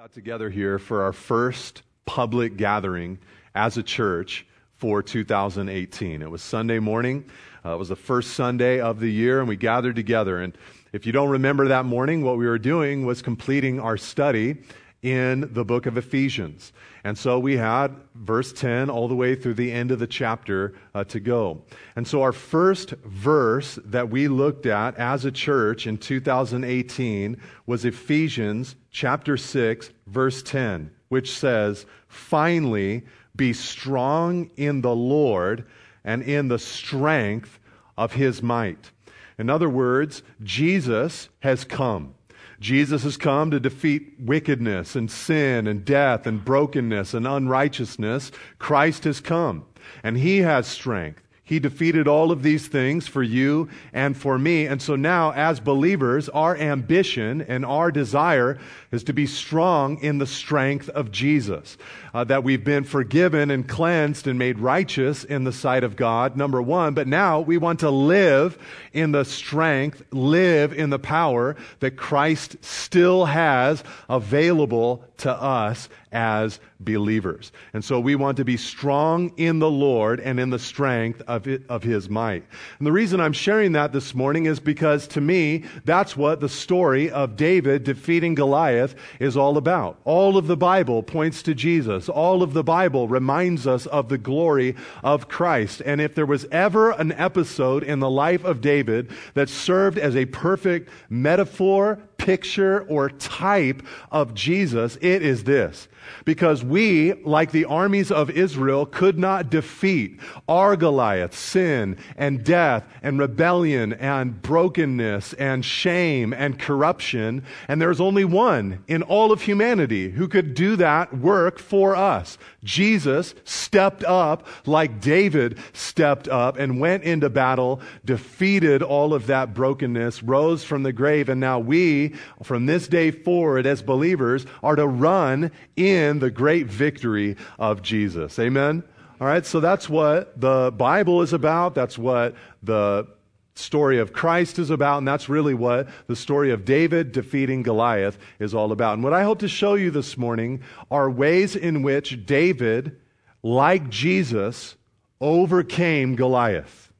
got together here for our first public gathering as a church for 2018. It was Sunday morning. Uh, it was the first Sunday of the year, and we gathered together. And if you don't remember that morning, what we were doing was completing our study in the book of Ephesians. And so we had verse 10 all the way through the end of the chapter uh, to go. And so our first verse that we looked at as a church in 2018 was Ephesians chapter 6, verse 10, which says, Finally, be strong in the Lord and in the strength of his might. In other words, Jesus has come. Jesus has come to defeat wickedness and sin and death and brokenness and unrighteousness. Christ has come and he has strength. He defeated all of these things for you and for me. And so now, as believers, our ambition and our desire is to be strong in the strength of Jesus. Uh, that we've been forgiven and cleansed and made righteous in the sight of God, number one. But now we want to live in the strength, live in the power that Christ still has available to us as believers. And so we want to be strong in the Lord and in the strength of, it, of His might. And the reason I'm sharing that this morning is because to me, that's what the story of David defeating Goliath is all about. All of the Bible points to Jesus. All of the Bible reminds us of the glory of Christ. And if there was ever an episode in the life of David that served as a perfect metaphor, picture, or type of Jesus, it is this. Because we, like the armies of Israel, could not defeat our Goliath, sin and death and rebellion and brokenness and shame and corruption. And there's only one in all of humanity who could do that work for us. Jesus stepped up like David stepped up and went into battle, defeated all of that brokenness, rose from the grave, and now we, from this day forward as believers, are to run in the great victory of Jesus. Amen? All right, so that's what the Bible is about. That's what the story of Christ is about, and that's really what the story of David defeating Goliath is all about. And what I hope to show you this morning are ways in which David, like Jesus, overcame Goliath.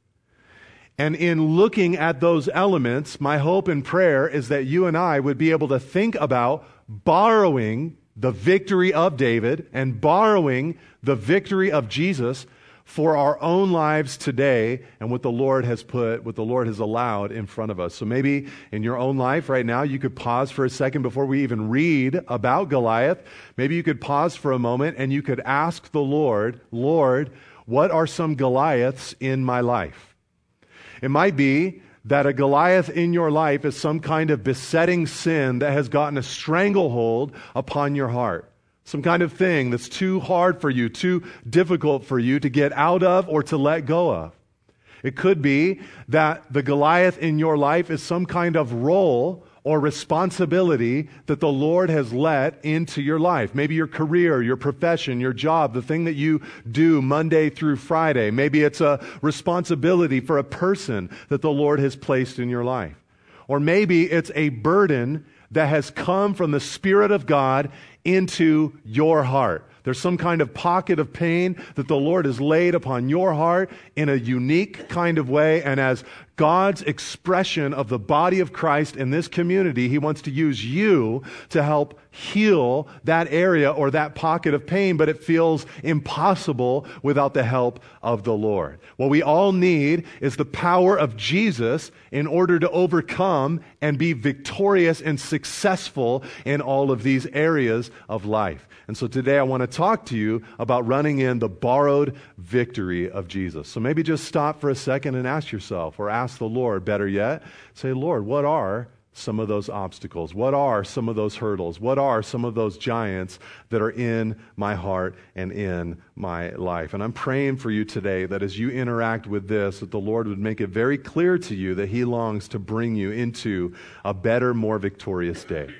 And in looking at those elements, my hope and prayer is that you and I would be able to think about borrowing the victory of David and borrowing the victory of Jesus for our own lives today and what the Lord has put, what the Lord has allowed in front of us. So maybe in your own life right now, you could pause for a second before we even read about Goliath. Maybe you could pause for a moment and you could ask the Lord, Lord, what are some Goliaths in my life? It might be that a Goliath in your life is some kind of besetting sin that has gotten a stranglehold upon your heart. Some kind of thing that's too hard for you, too difficult for you to get out of or to let go of. It could be that the Goliath in your life is some kind of role or responsibility that the Lord has let into your life. Maybe your career, your profession, your job, the thing that you do Monday through Friday. Maybe it's a responsibility for a person that the Lord has placed in your life. Or maybe it's a burden that has come from the Spirit of God into your heart. There's some kind of pocket of pain that the Lord has laid upon your heart in a unique kind of way. And as God's expression of the body of Christ in this community, He wants to use you to help heal that area or that pocket of pain, but it feels impossible without the help of the Lord. What we all need is the power of Jesus in order to overcome and be victorious and successful in all of these areas of life. And so today I want to talk to you about running in the borrowed victory of Jesus. So maybe just stop for a second and ask yourself, or ask the Lord, better yet, say, Lord, what are some of those obstacles? What are some of those hurdles? What are some of those giants that are in my heart and in my life? And I'm praying for you today that as you interact with this, that the Lord would make it very clear to you that He longs to bring you into a better, more victorious day.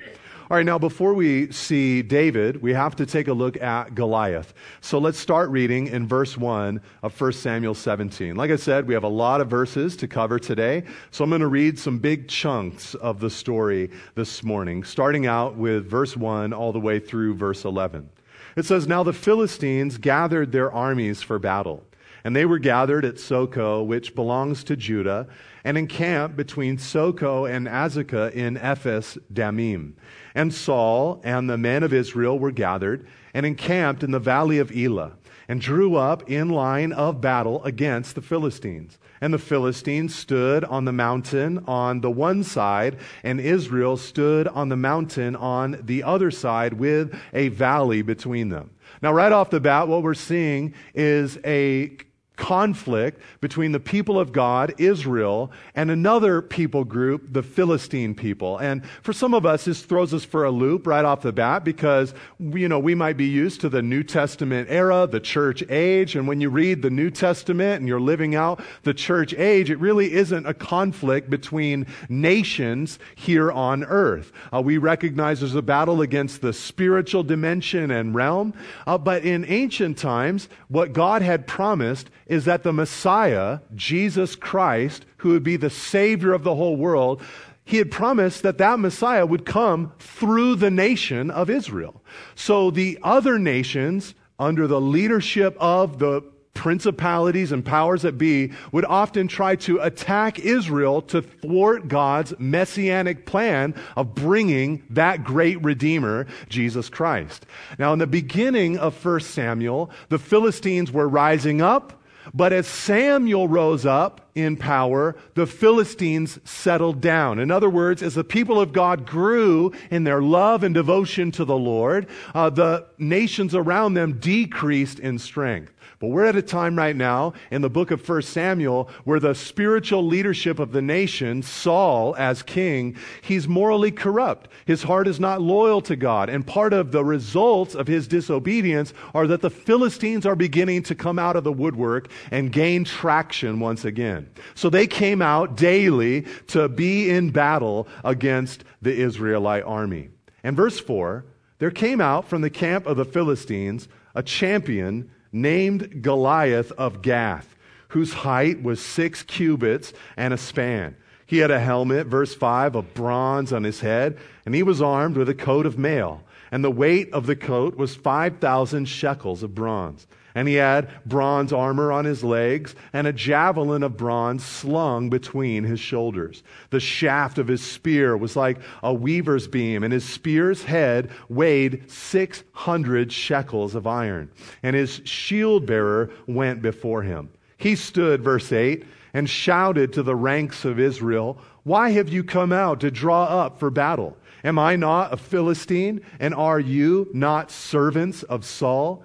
All right, now before we see David, we have to take a look at Goliath. So let's start reading in verse 1 of 1 Samuel 17. Like I said, we have a lot of verses to cover today, so I'm going to read some big chunks of the story this morning, starting out with verse 1 all the way through verse 11. It says, Now the Philistines gathered their armies for battle. And they were gathered at Socoh, which belongs to Judah, and encamped between Socoh and Azekah in Ephes Dammim. And Saul and the men of Israel were gathered and encamped in the valley of Elah, and drew up in line of battle against the Philistines. And the Philistines stood on the mountain on the one side, and Israel stood on the mountain on the other side with a valley between them. Now, right off the bat, what we're seeing is a conflict between the people of God, Israel, and another people group, the Philistine people. And for some of us, this throws us for a loop right off the bat because, you know, we might be used to the New Testament era, the church age. And when you read the New Testament and you're living out the church age, it really isn't a conflict between nations here on earth. Uh, we recognize there's a battle against the spiritual dimension and realm. Uh, but in ancient times, what God had promised is that the Messiah, Jesus Christ, who would be the Savior of the whole world, he had promised that that Messiah would come through the nation of Israel. So the other nations, under the leadership of the principalities and powers that be would often try to attack Israel to thwart God's messianic plan of bringing that great Redeemer, Jesus Christ. Now, in the beginning of 1 Samuel, the Philistines were rising up but as Samuel rose up in power, the Philistines settled down. In other words, as the people of God grew in their love and devotion to the Lord, uh, the nations around them decreased in strength. But we're at a time right now in the book of 1 Samuel where the spiritual leadership of the nation, Saul as king, he's morally corrupt. His heart is not loyal to God. And part of the results of his disobedience are that the Philistines are beginning to come out of the woodwork and gain traction once again. So they came out daily to be in battle against the Israelite army. And verse 4 there came out from the camp of the Philistines a champion named Goliath of Gath, whose height was six cubits and a span. He had a helmet, verse 5, of bronze on his head, and he was armed with a coat of mail. And the weight of the coat was 5,000 shekels of bronze. And he had bronze armor on his legs and a javelin of bronze slung between his shoulders. The shaft of his spear was like a weaver's beam, and his spear's head weighed 600 shekels of iron. And his shield bearer went before him. He stood, verse 8, and shouted to the ranks of Israel, Why have you come out to draw up for battle? Am I not a Philistine, and are you not servants of Saul?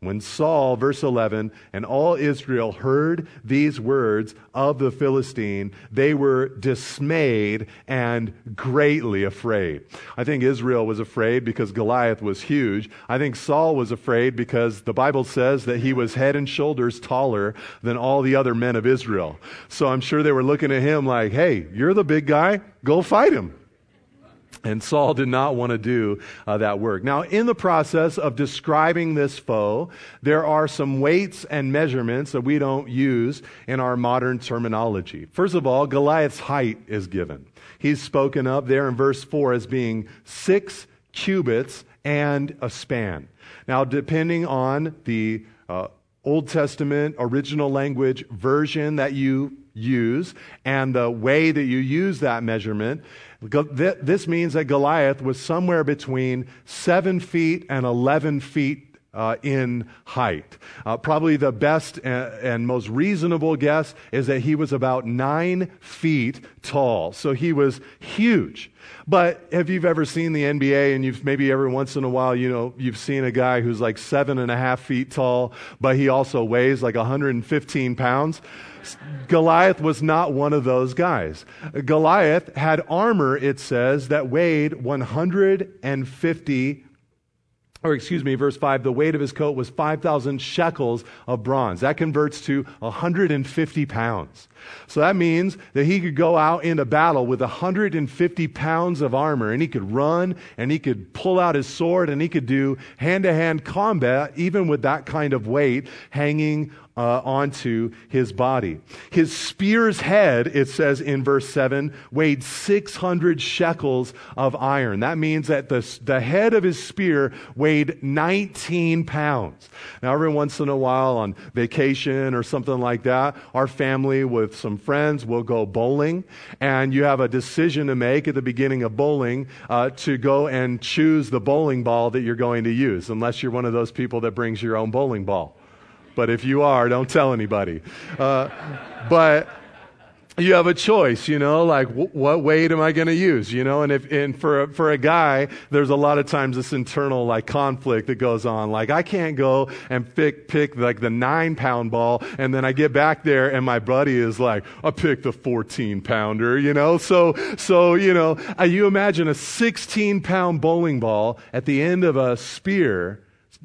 When Saul, verse 11, and all Israel heard these words of the Philistine, they were dismayed and greatly afraid. I think Israel was afraid because Goliath was huge. I think Saul was afraid because the Bible says that he was head and shoulders taller than all the other men of Israel. So I'm sure they were looking at him like, hey, you're the big guy, go fight him. And Saul did not want to do uh, that work. Now, in the process of describing this foe, there are some weights and measurements that we don't use in our modern terminology. First of all, Goliath's height is given. He's spoken of there in verse 4 as being six cubits and a span. Now, depending on the uh, Old Testament original language version that you use and the way that you use that measurement, this means that Goliath was somewhere between seven feet and 11 feet uh, in height. Uh, probably the best and, and, most reasonable guess is that he was about nine feet tall. So he was huge. But have you've ever seen the NBA and you've maybe every once in a while, you know, you've seen a guy who's like seven and a half feet tall, but he also weighs like 115 pounds? Goliath was not one of those guys. Goliath had armor, it says, that weighed 150 or excuse me, verse 5, the weight of his coat was 5,000 shekels of bronze. That converts to 150 pounds. So that means that he could go out into battle with 150 pounds of armor and he could run and he could pull out his sword and he could do hand to hand combat even with that kind of weight hanging uh, onto his body. His spear's head, it says in verse 7, weighed 600 shekels of iron. That means that the, the head of his spear weighed 19 pounds. Now, every once in a while on vacation or something like that, our family with some friends We'll go bowling, and you have a decision to make at the beginning of bowling uh, to go and choose the bowling ball that you're going to use, unless you're one of those people that brings your own bowling ball. But if you are, don't tell anybody. Uh, but you have a choice, you know, like w- what weight am I going to use, you know? And if and for for a guy, there's a lot of times this internal like conflict that goes on. Like I can't go and pick pick like the nine pound ball, and then I get back there and my buddy is like, I picked the 14 pounder, you know? So so you know, uh, you imagine a 16 pound bowling ball at the end of a spear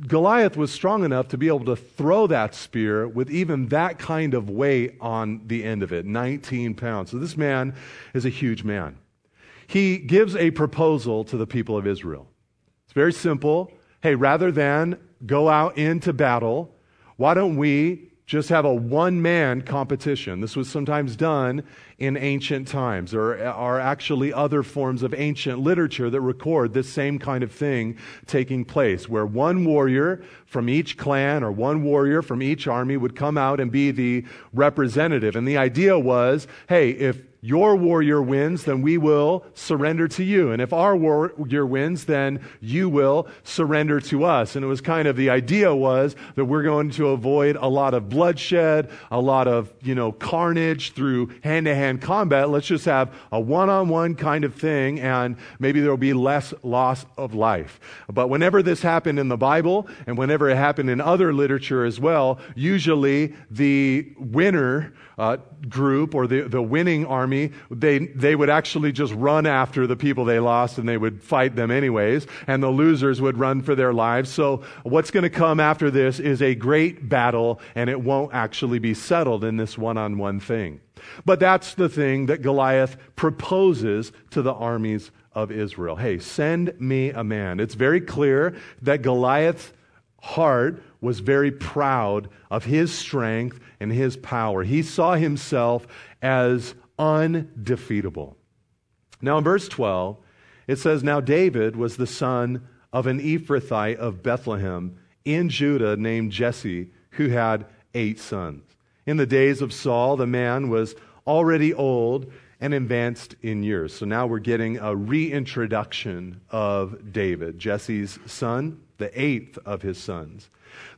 Goliath was strong enough to be able to throw that spear with even that kind of weight on the end of it 19 pounds. So this man is a huge man. He gives a proposal to the people of Israel. It's very simple. Hey, rather than go out into battle, why don't we just have a one man competition. This was sometimes done in ancient times. There are actually other forms of ancient literature that record this same kind of thing taking place, where one warrior from each clan or one warrior from each army would come out and be the representative. And the idea was hey, if your warrior wins, then we will surrender to you. And if our warrior wins, then you will surrender to us. And it was kind of the idea was that we're going to avoid a lot of bloodshed, a lot of, you know, carnage through hand to hand combat. Let's just have a one on one kind of thing, and maybe there will be less loss of life. But whenever this happened in the Bible, and whenever it happened in other literature as well, usually the winner uh, group or the, the winning army, they, they would actually just run after the people they lost and they would fight them anyways, and the losers would run for their lives. So, what's going to come after this is a great battle, and it won't actually be settled in this one on one thing. But that's the thing that Goliath proposes to the armies of Israel. Hey, send me a man. It's very clear that Goliath's heart was very proud of his strength and his power. He saw himself as undefeatable. Now, in verse 12, it says, Now David was the son of an Ephrathite of Bethlehem in Judah named Jesse, who had eight sons. In the days of Saul, the man was already old and advanced in years. So now we're getting a reintroduction of David, Jesse's son, the eighth of his sons.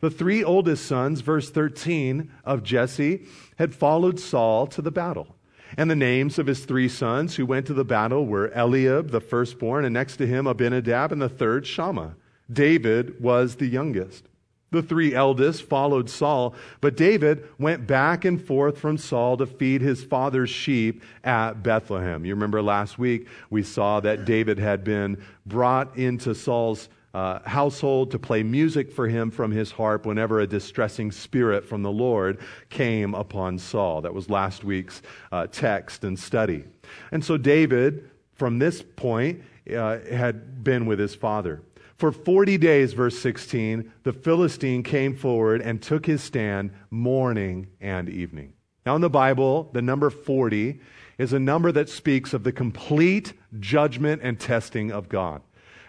The three oldest sons, verse 13 of Jesse, had followed Saul to the battle. And the names of his three sons who went to the battle were Eliab, the firstborn, and next to him Abinadab, and the third Shammah. David was the youngest. The three eldest followed Saul, but David went back and forth from Saul to feed his father's sheep at Bethlehem. You remember last week we saw that David had been brought into Saul's uh, household to play music for him from his harp whenever a distressing spirit from the Lord came upon Saul. That was last week's uh, text and study. And so David, from this point, uh, had been with his father. For 40 days, verse 16, the Philistine came forward and took his stand morning and evening. Now, in the Bible, the number 40 is a number that speaks of the complete judgment and testing of God.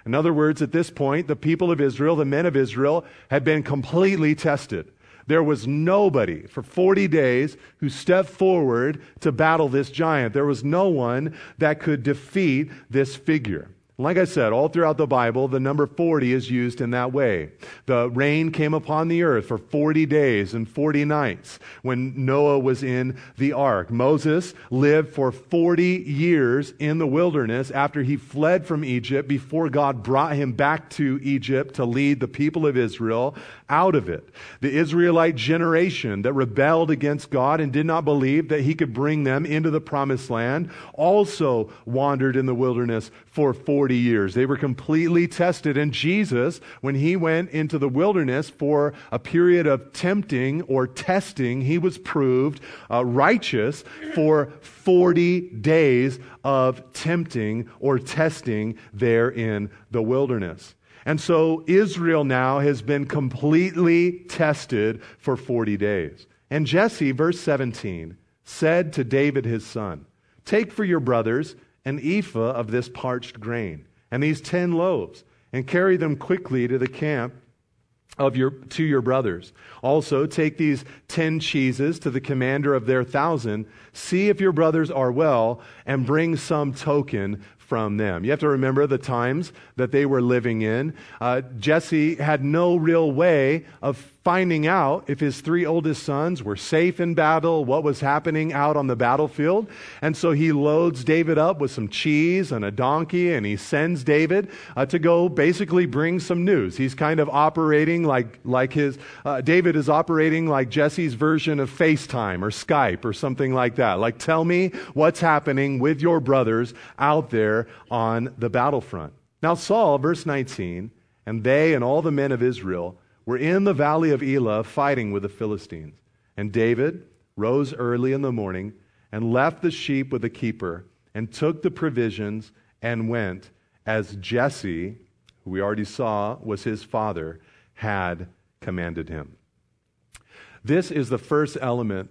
In other words, at this point, the people of Israel, the men of Israel, had been completely tested. There was nobody for 40 days who stepped forward to battle this giant. There was no one that could defeat this figure. Like I said, all throughout the Bible, the number 40 is used in that way. The rain came upon the earth for 40 days and 40 nights when Noah was in the ark. Moses lived for 40 years in the wilderness after he fled from Egypt before God brought him back to Egypt to lead the people of Israel out of it. The Israelite generation that rebelled against God and did not believe that he could bring them into the promised land also wandered in the wilderness for 40 years. They were completely tested. And Jesus, when he went into the wilderness for a period of tempting or testing, he was proved uh, righteous for 40 days of tempting or testing there in the wilderness. And so Israel now has been completely tested for 40 days. And Jesse, verse 17, said to David his son, Take for your brothers an ephah of this parched grain, and these ten loaves, and carry them quickly to the camp of your, to your brothers. Also, take these ten cheeses to the commander of their thousand. See if your brothers are well, and bring some token from them. You have to remember the times that they were living in. Uh, Jesse had no real way of finding out if his three oldest sons were safe in battle, what was happening out on the battlefield. And so he loads David up with some cheese and a donkey, and he sends David uh, to go basically bring some news. He's kind of operating like, like his, uh, David is operating like Jesse's version of FaceTime or Skype or something like that. Like, tell me what's happening with your brothers out there on the battlefront. Now, Saul, verse 19, and they and all the men of Israel, were in the valley of Elah fighting with the Philistines. And David rose early in the morning and left the sheep with the keeper and took the provisions and went as Jesse, who we already saw was his father, had commanded him. This is the first element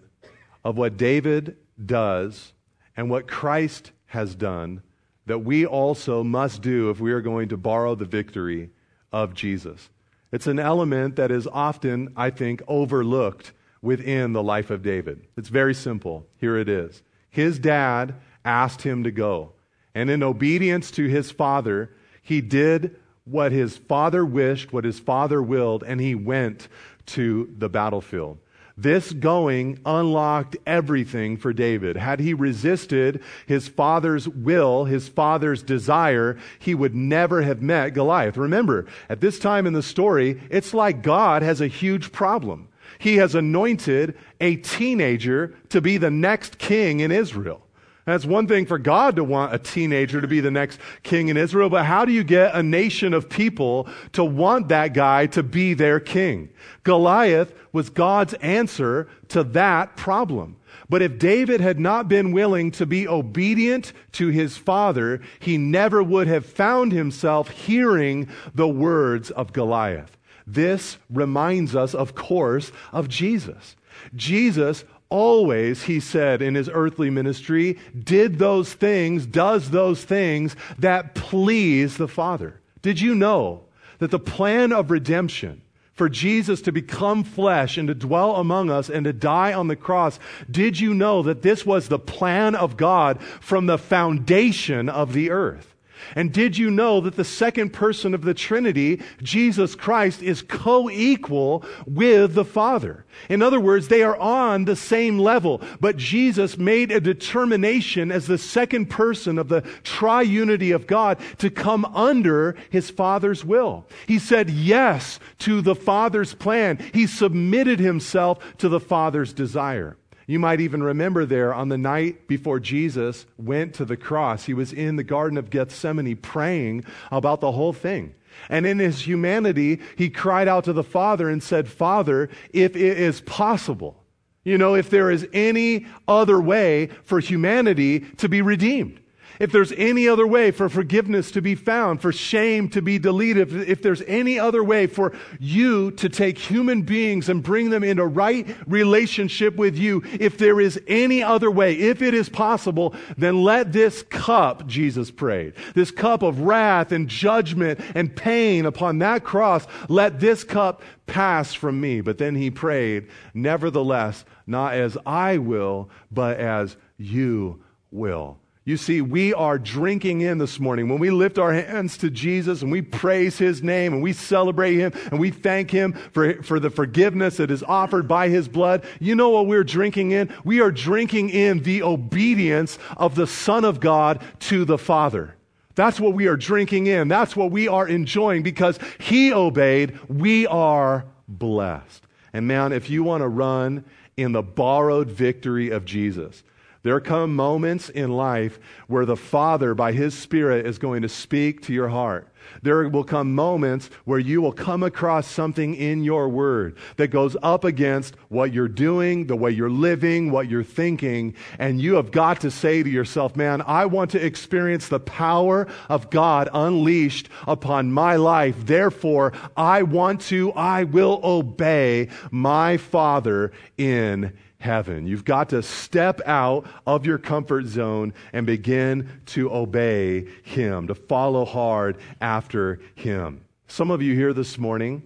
of what David does and what Christ has done that we also must do if we are going to borrow the victory of Jesus. It's an element that is often, I think, overlooked within the life of David. It's very simple. Here it is. His dad asked him to go. And in obedience to his father, he did what his father wished, what his father willed, and he went to the battlefield. This going unlocked everything for David. Had he resisted his father's will, his father's desire, he would never have met Goliath. Remember, at this time in the story, it's like God has a huge problem. He has anointed a teenager to be the next king in Israel. That's one thing for God to want a teenager to be the next king in Israel, but how do you get a nation of people to want that guy to be their king? Goliath was God's answer to that problem. But if David had not been willing to be obedient to his father, he never would have found himself hearing the words of Goliath. This reminds us, of course, of Jesus. Jesus always, he said in his earthly ministry, did those things, does those things that please the Father. Did you know that the plan of redemption, for Jesus to become flesh and to dwell among us and to die on the cross, did you know that this was the plan of God from the foundation of the earth? And did you know that the second person of the Trinity, Jesus Christ, is co equal with the Father? In other words, they are on the same level, but Jesus made a determination as the second person of the triunity of God to come under his Father's will. He said yes to the Father's plan. He submitted himself to the Father's desire. You might even remember there on the night before Jesus went to the cross, he was in the Garden of Gethsemane praying about the whole thing. And in his humanity, he cried out to the Father and said, Father, if it is possible, you know, if there is any other way for humanity to be redeemed if there's any other way for forgiveness to be found, for shame to be deleted, if, if, there's any other way for you to take human beings and bring them into right relationship with you, if there is any other way, if it is possible, then let this cup, Jesus prayed, this cup of wrath and judgment and pain upon that cross, let this cup pass from me. But then he prayed, nevertheless, not as I will, but as you will. You see, we are drinking in this morning. When we lift our hands to Jesus and we praise His name and we celebrate Him and we thank Him for, for the forgiveness that is offered by His blood, you know what we're drinking in? We are drinking in the obedience of the Son of God to the Father. That's what we are drinking in. That's what we are enjoying because He obeyed. We are blessed. And man, if you want to run in the borrowed victory of Jesus, there come moments in life where the Father, by His Spirit, is going to speak to your heart. There will come moments where you will come across something in your word that goes up against what you're doing, the way you're living, what you're thinking, and you have got to say to yourself, man, I want to experience the power of God unleashed upon my life. Therefore, I want to, I will obey my Father in heaven. You've got to step out of your comfort zone and begin to obey Him, to follow hard after Him. Some of you here this morning,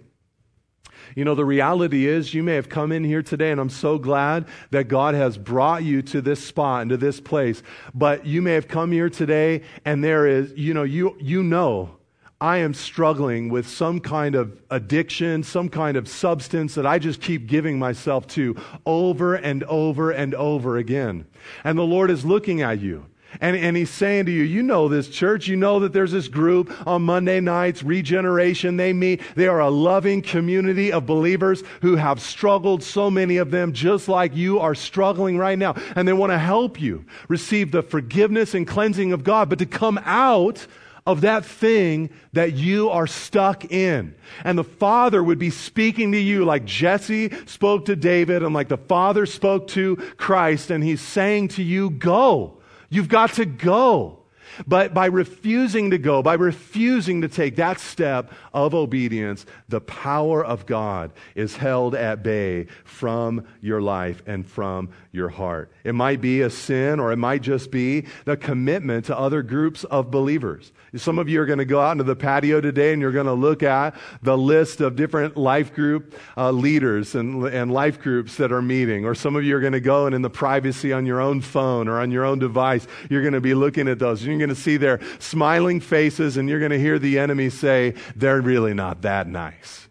you know, the reality is you may have come in here today, and I'm so glad that God has brought you to this spot and to this place. But you may have come here today, and there is, you know, you, you know I am struggling with some kind of addiction, some kind of substance that I just keep giving myself to over and over and over again. And the Lord is looking at you. And, and he's saying to you, you know this church, you know that there's this group on Monday nights, regeneration, they meet. They are a loving community of believers who have struggled, so many of them, just like you are struggling right now. And they want to help you receive the forgiveness and cleansing of God, but to come out of that thing that you are stuck in. And the Father would be speaking to you like Jesse spoke to David and like the Father spoke to Christ, and He's saying to you, Go. You've got to go. But by refusing to go, by refusing to take that step of obedience, the power of God is held at bay from your life and from your heart. It might be a sin or it might just be the commitment to other groups of believers. Some of you are going to go out into the patio today and you're going to look at the list of different life group uh, leaders and, and life groups that are meeting. Or some of you are going to go and in the privacy on your own phone or on your own device, you're going to be looking at those. You're going to see their smiling faces and you're going to hear the enemy say, they're really not that nice.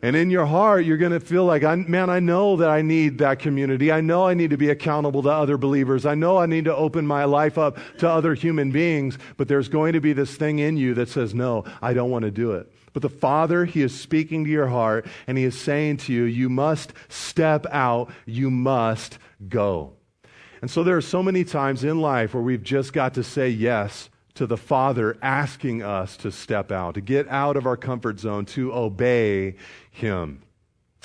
And in your heart, you're going to feel like, man, I know that I need that community. I know I need to be accountable to other believers. I know I need to open my life up to other human beings. But there's going to be this thing in you that says, no, I don't want to do it. But the Father, He is speaking to your heart and He is saying to you, you must step out. You must go. And so there are so many times in life where we've just got to say yes to the Father asking us to step out, to get out of our comfort zone, to obey Him.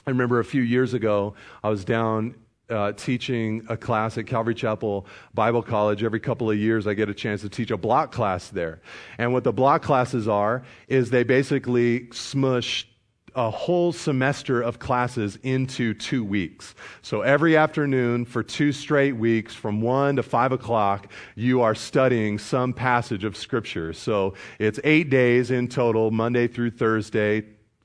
I remember a few years ago, I was down uh, teaching a class at Calvary Chapel Bible College. Every couple of years, I get a chance to teach a block class there. And what the block classes are is they basically smush a whole semester of classes into two weeks. So every afternoon for two straight weeks, from one to five o'clock, you are studying some passage of Scripture. So it's eight days in total, Monday through Thursday,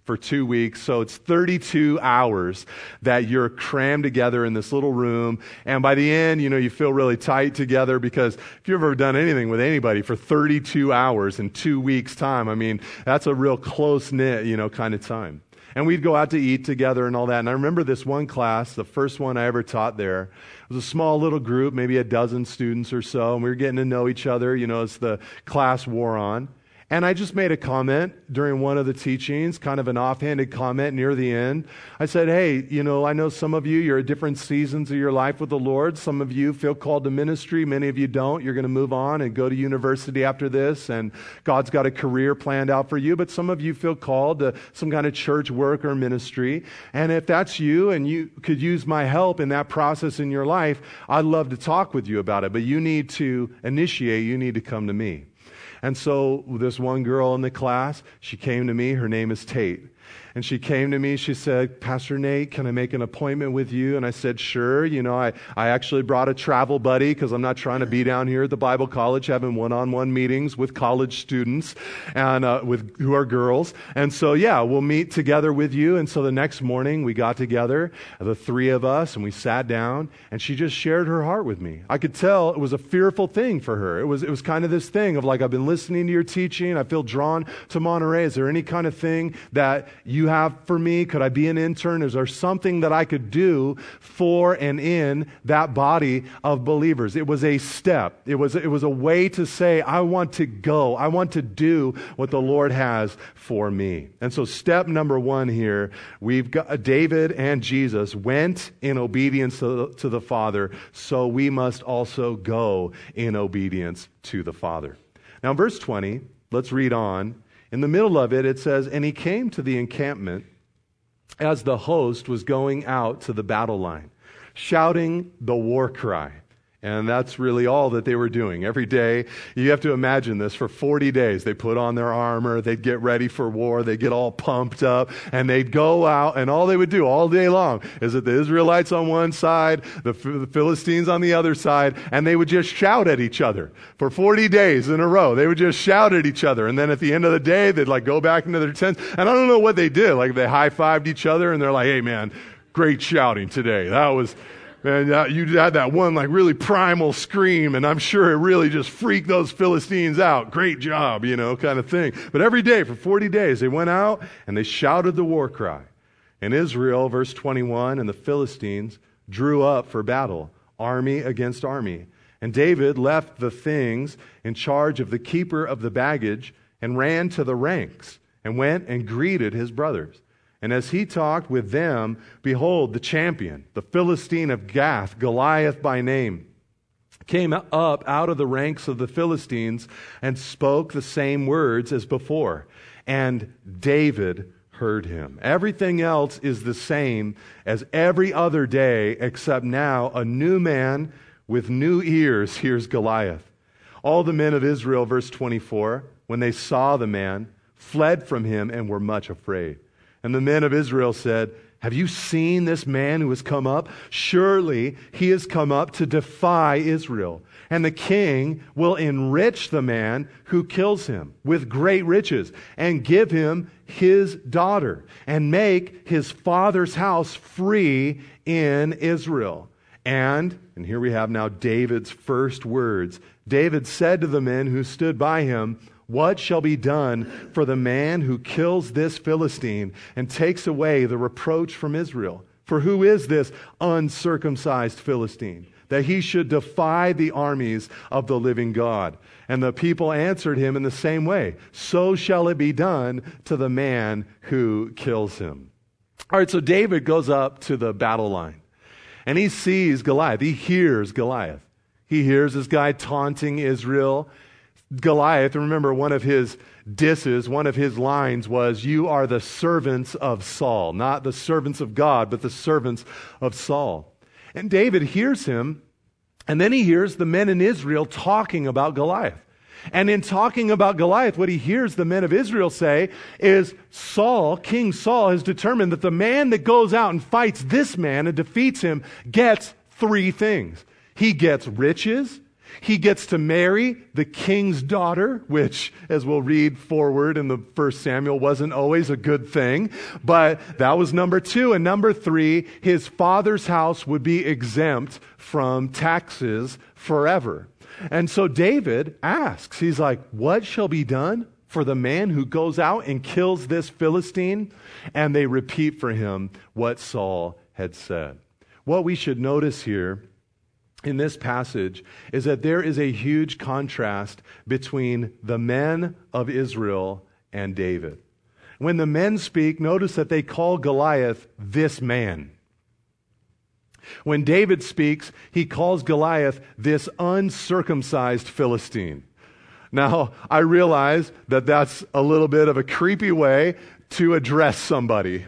for two weeks. So it's 32 hours that you're crammed together in this little room. And by the end, you know, you feel really tight together because if you've ever done anything with anybody for 32 hours in two weeks' time, I mean, that's a real close knit, you know, kind of time. And we'd go out to eat together and all that. And I remember this one class, the first one I ever taught there. It was a small little group, maybe a dozen students or so, and we were getting to know each other, you know, as the class wore on. And I just made a comment during one of the teachings, kind of an offhanded comment near the end. I said, Hey, you know, I know some of you, you're at different seasons of your life with the Lord. Some of you feel called to ministry. Many of you don't. You're going to move on and go to university after this, and God's got a career planned out for you. But some of you feel called to some kind of church work or ministry. And if that's you and you could use my help in that process in your life, I'd love to talk with you about it. But you need to initiate, you need to come to me. And so this one girl in the class, she came to me. Her name is Tate. And she came to me. She said, Pastor Nate, can I make an appointment with you? And I said, Sure. You know, I, I actually brought a travel buddy because I'm not trying to be down here at the Bible college having one on one meetings with college students and uh, with who are girls. And so, yeah, we'll meet together with you. And so the next morning we got together, the three of us, and we sat down, and she just shared her heart with me. I could tell it was a fearful thing for her. It was, it was kind of this thing of like, I've been listening to your teaching. I feel drawn to Monterey. Is there any kind of thing that you have for me? Could I be an intern? Is there something that I could do for and in that body of believers? It was a step. It was, it was a way to say, I want to go. I want to do what the Lord has for me. And so step number one here, we've got uh, David and Jesus went in obedience to, to the Father. So we must also go in obedience to the Father. Now, verse 20, let's read on. In the middle of it, it says, And he came to the encampment as the host was going out to the battle line, shouting the war cry. And that's really all that they were doing. Every day, you have to imagine this for 40 days. They put on their armor, they'd get ready for war, they'd get all pumped up, and they'd go out, and all they would do all day long is that the Israelites on one side, the, the Philistines on the other side, and they would just shout at each other for 40 days in a row. They would just shout at each other. And then at the end of the day, they'd like go back into their tents. And I don't know what they did. Like they high fived each other, and they're like, hey man, great shouting today. That was, and uh, you had that one like really primal scream, and I'm sure it really just freaked those Philistines out. Great job, you know, kind of thing. But every day for 40 days, they went out and they shouted the war cry. And Israel, verse 21, and the Philistines drew up for battle, army against army. And David left the things in charge of the keeper of the baggage and ran to the ranks and went and greeted his brothers. And as he talked with them, behold, the champion, the Philistine of Gath, Goliath by name, came up out of the ranks of the Philistines and spoke the same words as before. And David heard him. Everything else is the same as every other day, except now a new man with new ears hears Goliath. All the men of Israel, verse 24, when they saw the man, fled from him and were much afraid. And the men of Israel said, Have you seen this man who has come up? Surely he has come up to defy Israel. And the king will enrich the man who kills him with great riches and give him his daughter and make his father's house free in Israel. And, and here we have now David's first words. David said to the men who stood by him, what shall be done for the man who kills this Philistine and takes away the reproach from Israel? For who is this uncircumcised Philistine? That he should defy the armies of the living God. And the people answered him in the same way So shall it be done to the man who kills him. All right, so David goes up to the battle line and he sees Goliath. He hears Goliath. He hears this guy taunting Israel. Goliath, remember one of his disses, one of his lines was, You are the servants of Saul. Not the servants of God, but the servants of Saul. And David hears him, and then he hears the men in Israel talking about Goliath. And in talking about Goliath, what he hears the men of Israel say is Saul, King Saul, has determined that the man that goes out and fights this man and defeats him gets three things. He gets riches, he gets to marry the king's daughter, which, as we'll read forward in the first Samuel, wasn't always a good thing. But that was number two. And number three, his father's house would be exempt from taxes forever. And so David asks, he's like, What shall be done for the man who goes out and kills this Philistine? And they repeat for him what Saul had said. What we should notice here in this passage is that there is a huge contrast between the men of Israel and David. When the men speak, notice that they call Goliath this man. When David speaks, he calls Goliath this uncircumcised Philistine. Now, I realize that that's a little bit of a creepy way to address somebody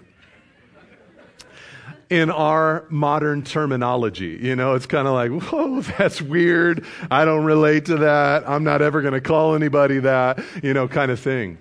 in our modern terminology. You know, it's kind of like, whoa, that's weird. I don't relate to that. I'm not ever going to call anybody that, you know, kind of thing.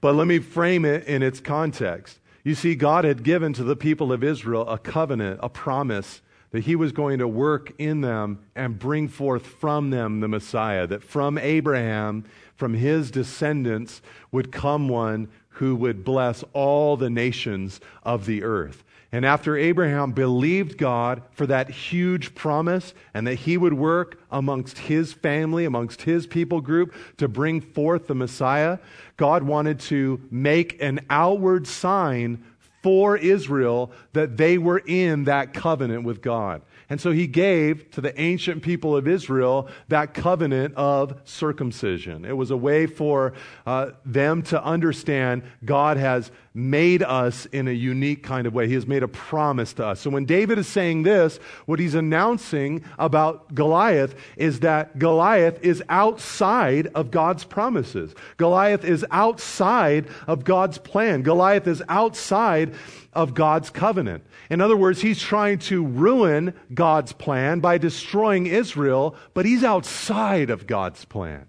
But let me frame it in its context. You see, God had given to the people of Israel a covenant, a promise that he was going to work in them and bring forth from them the Messiah, that from Abraham, from his descendants, would come one who would bless all the nations of the earth. And after Abraham believed God for that huge promise and that he would work amongst his family, amongst his people group to bring forth the Messiah, God wanted to make an outward sign for Israel that they were in that covenant with God. And so he gave to the ancient people of Israel that covenant of circumcision. It was a way for uh, them to understand God has made us in a unique kind of way. He has made a promise to us. So when David is saying this, what he's announcing about Goliath is that Goliath is outside of God's promises. Goliath is outside of God's plan. Goliath is outside of God's covenant. In other words, he's trying to ruin God's plan by destroying Israel, but he's outside of God's plan.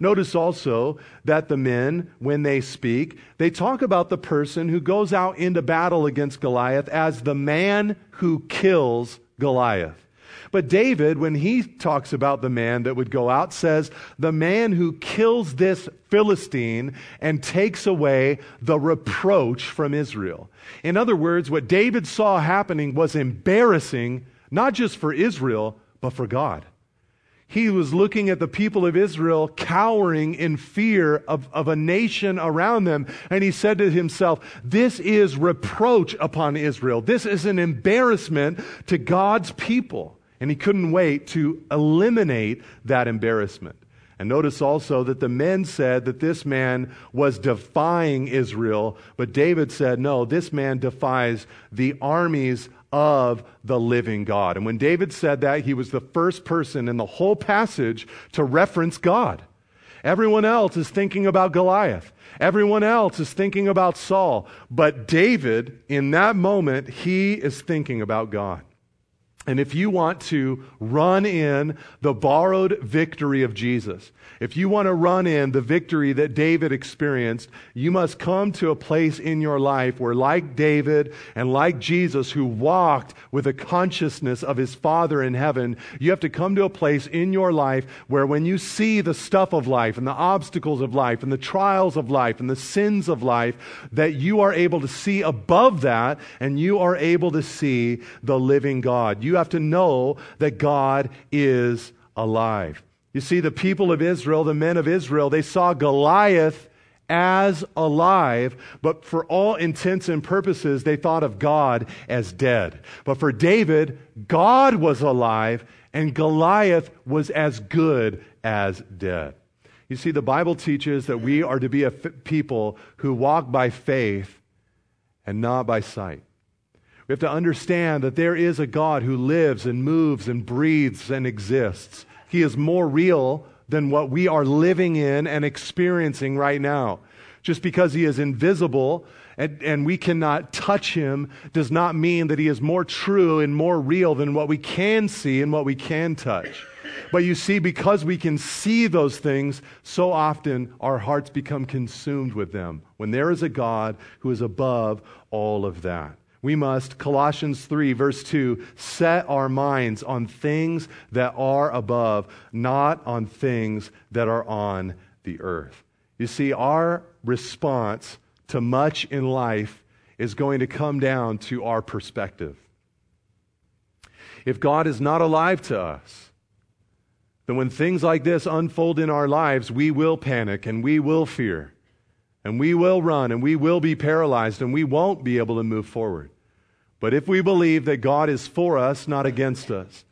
Notice also that the men, when they speak, they talk about the person who goes out into battle against Goliath as the man who kills Goliath. But David, when he talks about the man that would go out, says, the man who kills this Philistine and takes away the reproach from Israel. In other words, what David saw happening was embarrassing, not just for Israel, but for God. He was looking at the people of Israel cowering in fear of, of a nation around them. And he said to himself, This is reproach upon Israel. This is an embarrassment to God's people. And he couldn't wait to eliminate that embarrassment. And notice also that the men said that this man was defying Israel, but David said, no, this man defies the armies of the living God. And when David said that, he was the first person in the whole passage to reference God. Everyone else is thinking about Goliath. Everyone else is thinking about Saul. But David, in that moment, he is thinking about God. And if you want to run in the borrowed victory of Jesus, if you want to run in the victory that David experienced, you must come to a place in your life where, like David and like Jesus, who walked with a consciousness of his Father in heaven, you have to come to a place in your life where when you see the stuff of life and the obstacles of life and the trials of life and the sins of life, that you are able to see above that and you are able to see the living God. You have to know that God is alive. You see, the people of Israel, the men of Israel, they saw Goliath as alive, but for all intents and purposes, they thought of God as dead. But for David, God was alive, and Goliath was as good as dead. You see, the Bible teaches that we are to be a people who walk by faith and not by sight. We have to understand that there is a God who lives and moves and breathes and exists. He is more real than what we are living in and experiencing right now. Just because he is invisible and, and, we cannot touch him does not mean that he is more true and more real than what we can see and what we can touch. But you see, because we can see those things, so often our hearts become consumed with them when there is a God who is above all of that. We must, Colossians 3, verse 2, set our minds on things that are above, not on things that are on the earth. You see, our response to much in life is going to come down to our perspective. If God is not alive to us, then when things like this unfold in our lives, we will panic and we will fear and we will run and we will be paralyzed and we won't be able to move forward. But if we believe that God is for us, not against us,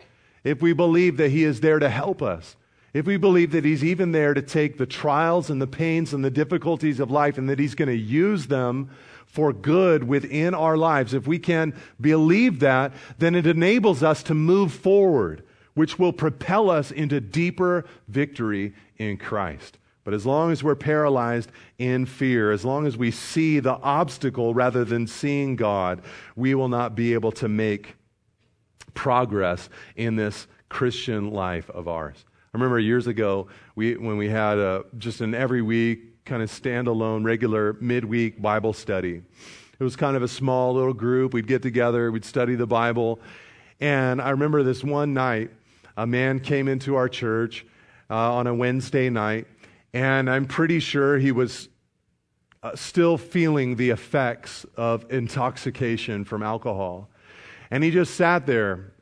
if we believe that He is there to help us, if we believe that He's even there to take the trials and the pains and the difficulties of life and that He's going to use them for good within our lives, if we can believe that, then it enables us to move forward, which will propel us into deeper victory in Christ. But as long as we're paralyzed in fear, as long as we see the obstacle rather than seeing God, we will not be able to make progress in this Christian life of ours. I remember years ago we, when we had a, just an every week kind of standalone, regular midweek Bible study. It was kind of a small little group. We'd get together, we'd study the Bible. And I remember this one night, a man came into our church uh, on a Wednesday night, and I'm pretty sure he was uh, still feeling the effects of intoxication from alcohol. And he just sat there.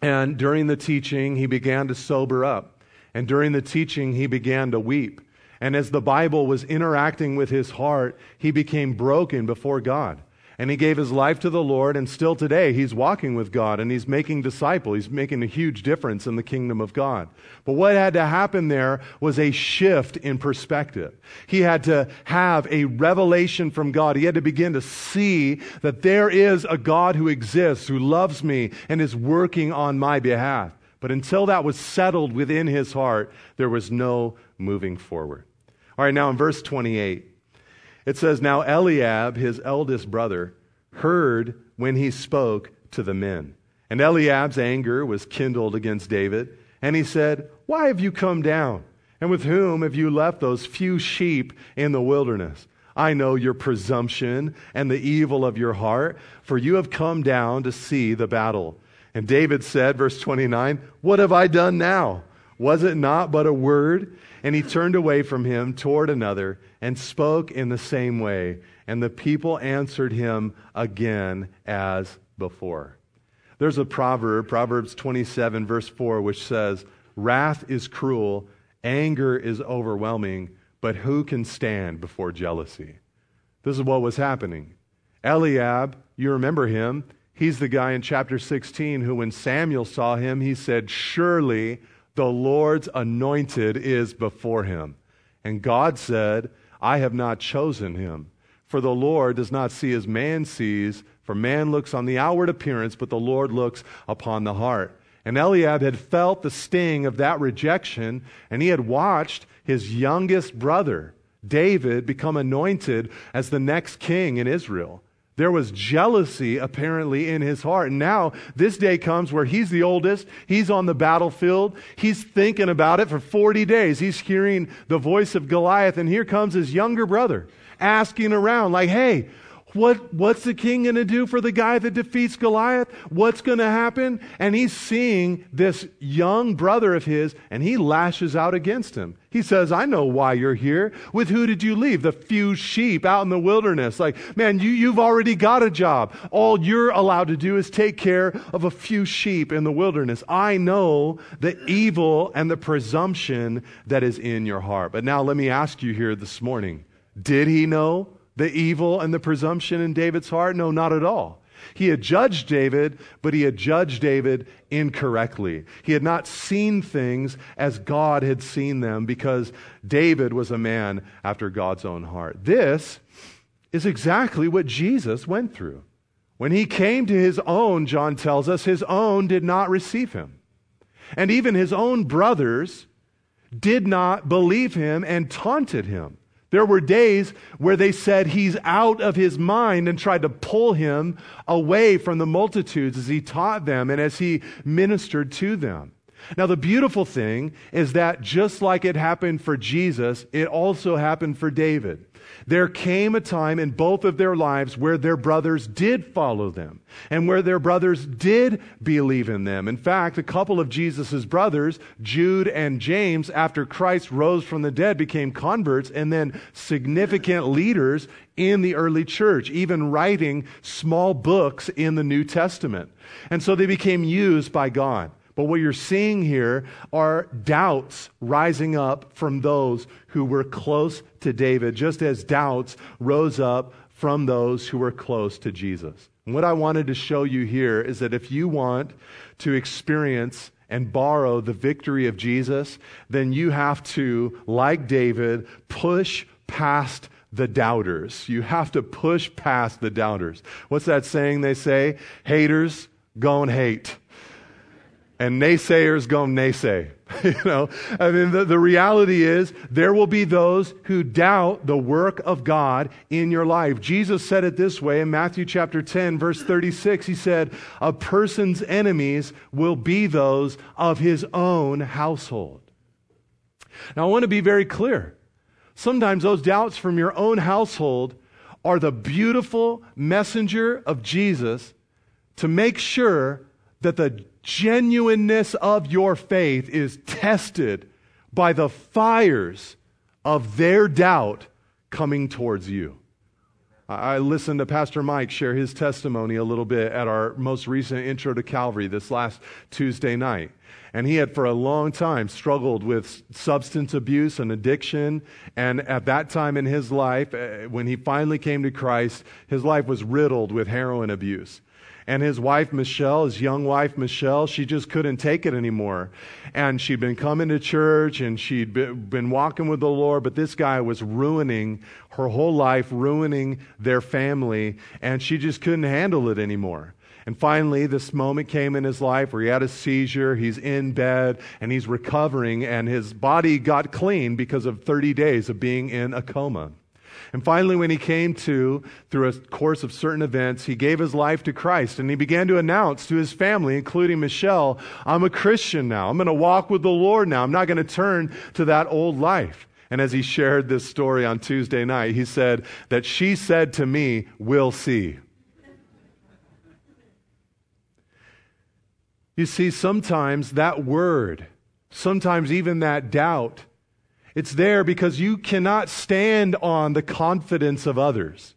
And during the teaching, he began to sober up. And during the teaching, he began to weep. And as the Bible was interacting with his heart, he became broken before God and he gave his life to the Lord, and still today he's walking with God and he's making disciples. He's making a huge difference in the kingdom of God. But what had to happen there was a shift in perspective. He had to have a revelation from God. He had to begin to see that there is a God who exists, who loves me, and is working on my behalf. But until that was settled within his heart, there was no moving forward. All right, now in verse 28. It says, Now Eliab, his eldest brother, heard when he spoke to the men. And Eliab's anger was kindled against David. And he said, Why have you come down? And with whom have you left those few sheep in the wilderness? I know your presumption and the evil of your heart, for you have come down to see the battle. And David said, verse 29, What have I done now? Was it not but a word? And he turned away from him toward another and spoke in the same way. And the people answered him again as before. There's a proverb, Proverbs 27, verse 4, which says, Wrath is cruel, anger is overwhelming, but who can stand before jealousy? This is what was happening. Eliab, you remember him. He's the guy in chapter 16 who, when Samuel saw him, he said, Surely the Lord's anointed is before him. And God said, I have not chosen him. For the Lord does not see as man sees, for man looks on the outward appearance, but the Lord looks upon the heart. And Eliab had felt the sting of that rejection, and he had watched his youngest brother, David, become anointed as the next king in Israel. There was jealousy apparently in his heart. And now this day comes where he's the oldest. He's on the battlefield. He's thinking about it for 40 days. He's hearing the voice of Goliath. And here comes his younger brother asking around, like, hey, what, what's the king going to do for the guy that defeats Goliath? What's going to happen? And he's seeing this young brother of his, and he lashes out against him. He says, I know why you're here. With who did you leave? The few sheep out in the wilderness. Like, man, you, you've already got a job. All you're allowed to do is take care of a few sheep in the wilderness. I know the evil and the presumption that is in your heart. But now let me ask you here this morning. Did he know? The evil and the presumption in David's heart? No, not at all. He had judged David, but he had judged David incorrectly. He had not seen things as God had seen them because David was a man after God's own heart. This is exactly what Jesus went through. When he came to his own, John tells us, his own did not receive him. And even his own brothers did not believe him and taunted him. There were days where they said he's out of his mind and tried to pull him away from the multitudes as he taught them and as he ministered to them. Now, the beautiful thing is that just like it happened for Jesus, it also happened for David. There came a time in both of their lives where their brothers did follow them and where their brothers did believe in them. In fact, a couple of Jesus' brothers, Jude and James, after Christ rose from the dead, became converts and then significant leaders in the early church, even writing small books in the New Testament. And so they became used by God. But what you're seeing here are doubts rising up from those who were close to David, just as doubts rose up from those who were close to Jesus. And what I wanted to show you here is that if you want to experience and borrow the victory of Jesus, then you have to, like David, push past the doubters. You have to push past the doubters. What's that saying they say? Haters, go and hate and naysayers go naysay. you know, I mean, the, the reality is there will be those who doubt the work of God in your life. Jesus said it this way in Matthew chapter 10, verse 36. He said, A person's enemies will be those of his own household. Now, I want to be very clear. Sometimes those doubts from your own household are the beautiful messenger of Jesus to make sure that the genuineness of your faith is tested by the fires of their doubt coming towards you. I listened to Pastor Mike share his testimony a little bit at our most recent intro to Calvary this last Tuesday night. And he had for a long time struggled with substance abuse and addiction. And at that time in his life, eh, when he finally came to Christ, his life was riddled with heroin abuse. And his wife, Michelle, his young wife, Michelle, she just couldn't take it anymore. And she'd been coming to church and she'd been walking with the Lord, but this guy was ruining her whole life, ruining their family, and she just couldn't handle it anymore. And finally, this moment came in his life where he had a seizure, he's in bed, and he's recovering, and his body got clean because of 30 days of being in a coma. And finally, when he came to, through a course of certain events, he gave his life to Christ and he began to announce to his family, including Michelle, I'm a Christian now. I'm going to walk with the Lord now. I'm not going to turn to that old life. And as he shared this story on Tuesday night, he said that she said to me, We'll see. You see, sometimes that word, sometimes even that doubt, it's there because you cannot stand on the confidence of others.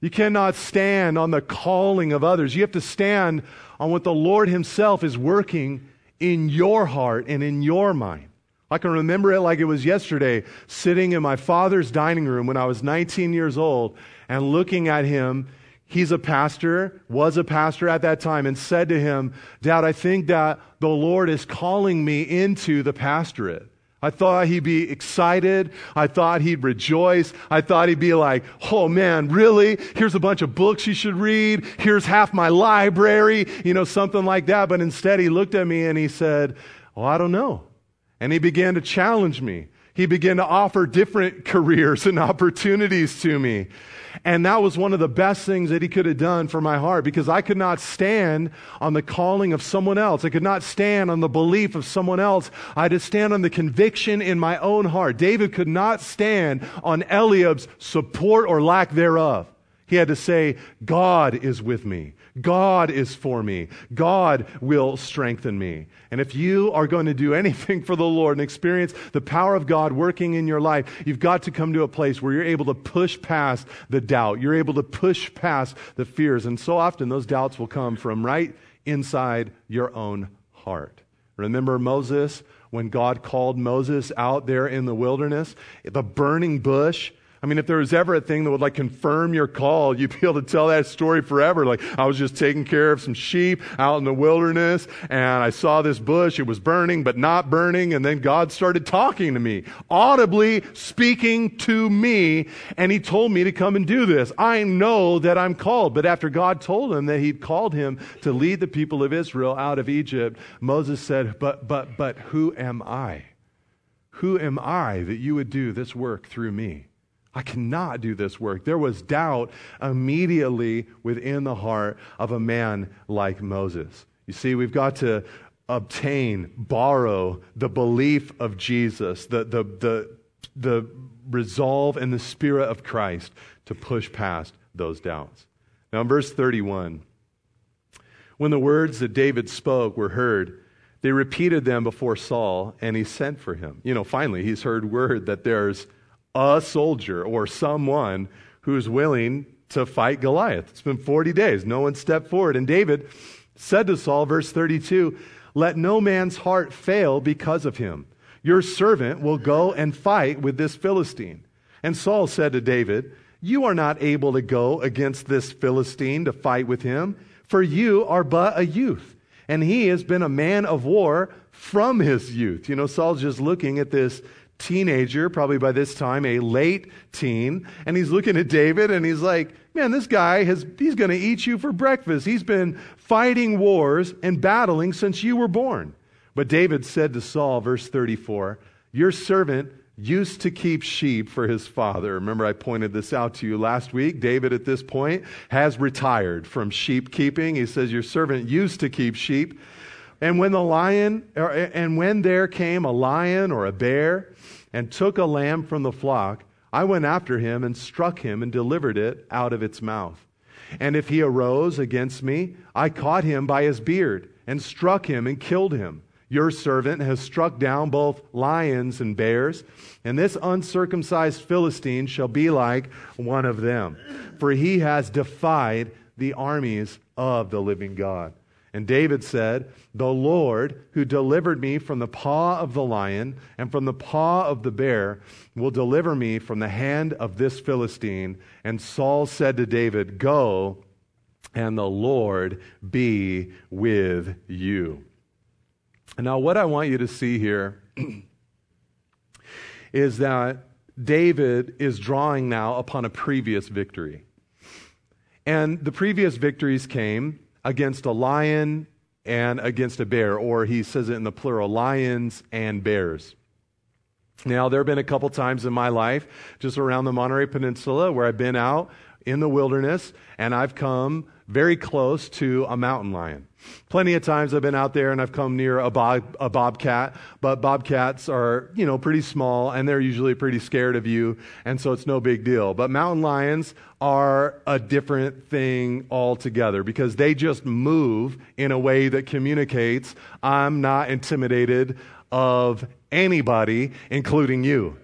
You cannot stand on the calling of others. You have to stand on what the Lord Himself is working in your heart and in your mind. I can remember it like it was yesterday, sitting in my father's dining room when I was 19 years old and looking at him. He's a pastor, was a pastor at that time, and said to him, Dad, I think that the Lord is calling me into the pastorate. I thought he'd be excited. I thought he'd rejoice. I thought he'd be like, oh man, really? Here's a bunch of books you should read. Here's half my library, you know, something like that. But instead, he looked at me and he said, oh, I don't know. And he began to challenge me. He began to offer different careers and opportunities to me. And that was one of the best things that he could have done for my heart because I could not stand on the calling of someone else. I could not stand on the belief of someone else. I had to stand on the conviction in my own heart. David could not stand on Eliab's support or lack thereof. He had to say, God is with me. God is for me. God will strengthen me. And if you are going to do anything for the Lord and experience the power of God working in your life, you've got to come to a place where you're able to push past the doubt. You're able to push past the fears. And so often those doubts will come from right inside your own heart. Remember Moses when God called Moses out there in the wilderness? The burning bush I mean, if there was ever a thing that would like confirm your call, you'd be able to tell that story forever. Like, I was just taking care of some sheep out in the wilderness and I saw this bush. It was burning, but not burning. And then God started talking to me, audibly speaking to me. And he told me to come and do this. I know that I'm called. But after God told him that he'd called him to lead the people of Israel out of Egypt, Moses said, but, but, but who am I? Who am I that you would do this work through me? I cannot do this work. There was doubt immediately within the heart of a man like Moses. You see, we've got to obtain, borrow the belief of Jesus, the, the, the, the resolve and the spirit of Christ to push past those doubts. Now, in verse 31, when the words that David spoke were heard, they repeated them before Saul, and he sent for him. You know, finally, he's heard word that there's a soldier or someone who's willing to fight Goliath. It's been 40 days. No one stepped forward. And David said to Saul, verse 32, Let no man's heart fail because of him. Your servant will go and fight with this Philistine. And Saul said to David, You are not able to go against this Philistine to fight with him, for you are but a youth. And he has been a man of war from his youth. You know, Saul's just looking at this teenager, probably by this time a late teen, and he's looking at David and he's like, man, this guy has, he's going to eat you for breakfast. He's been fighting wars and battling since you were born. But David said to Saul, verse 34, your servant used to keep sheep for his father. Remember, I pointed this out to you last week. David, at this point, has retired from sheep keeping. He says, Your servant used to keep sheep. And when the lion, and when there came a lion or a bear and took a lamb from the flock, I went after him and struck him and delivered it out of its mouth. And if he arose against me, I caught him by his beard and struck him and killed him. Your servant has struck down both lions and bears, and this uncircumcised Philistine shall be like one of them, for he has defied the armies of the living God. And David said, The Lord, who delivered me from the paw of the lion and from the paw of the bear, will deliver me from the hand of this Philistine. And Saul said to David, Go, and the Lord be with you. Now, what I want you to see here is that David is drawing now upon a previous victory. And the previous victories came against a lion and against a bear, or he says it in the plural lions and bears. Now, there have been a couple times in my life, just around the Monterey Peninsula, where I've been out in the wilderness and I've come very close to a mountain lion. Plenty of times I've been out there and I've come near a, bob, a bobcat, but bobcats are, you know, pretty small and they're usually pretty scared of you, and so it's no big deal. But mountain lions are a different thing altogether because they just move in a way that communicates, I'm not intimidated of anybody, including you.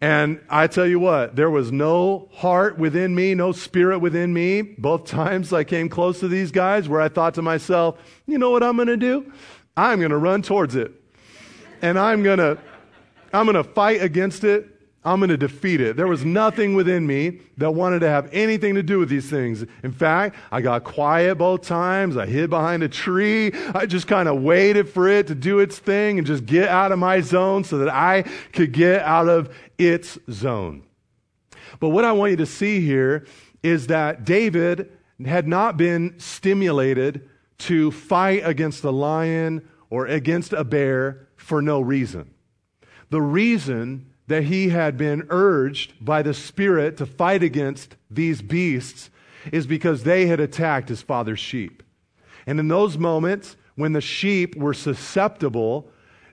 And I tell you what, there was no heart within me, no spirit within me, both times I came close to these guys, where I thought to myself, you know what I'm going to do? I'm going to run towards it. And I'm going to I'm going to fight against it. I'm going to defeat it. There was nothing within me that wanted to have anything to do with these things. In fact, I got quiet both times. I hid behind a tree. I just kind of waited for it to do its thing and just get out of my zone so that I could get out of its zone. But what I want you to see here is that David had not been stimulated to fight against a lion or against a bear for no reason. The reason that he had been urged by the Spirit to fight against these beasts is because they had attacked his father's sheep. And in those moments when the sheep were susceptible,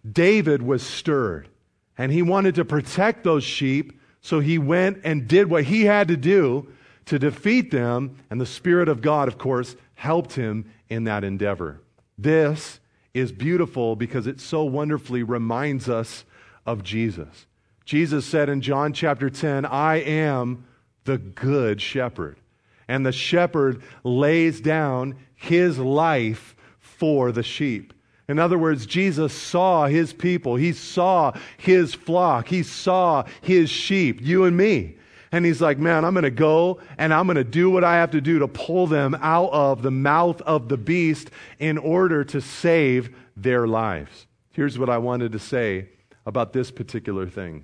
David was stirred and he wanted to protect those sheep, so he went and did what he had to do to defeat them, and the Spirit of God, of course, helped him in that endeavor. This is beautiful because it so wonderfully reminds us of Jesus. Jesus said in John chapter 10, I am the good shepherd. And the shepherd lays down his life for the sheep. In other words, Jesus saw his people. He saw his flock. He saw his sheep, you and me. And he's like, man, I'm going to go and I'm going to do what I have to do to pull them out of the mouth of the beast in order to save their lives. Here's what I wanted to say about this particular thing.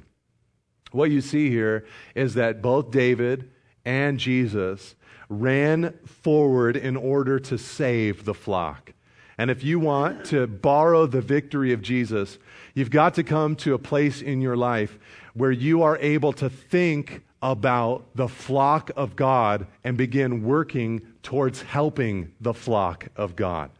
What you see here is that both David and Jesus ran forward in order to save the flock. And if you want to borrow the victory of Jesus, you've got to come to a place in your life where you are able to think about the flock of God and begin working towards helping the flock of God.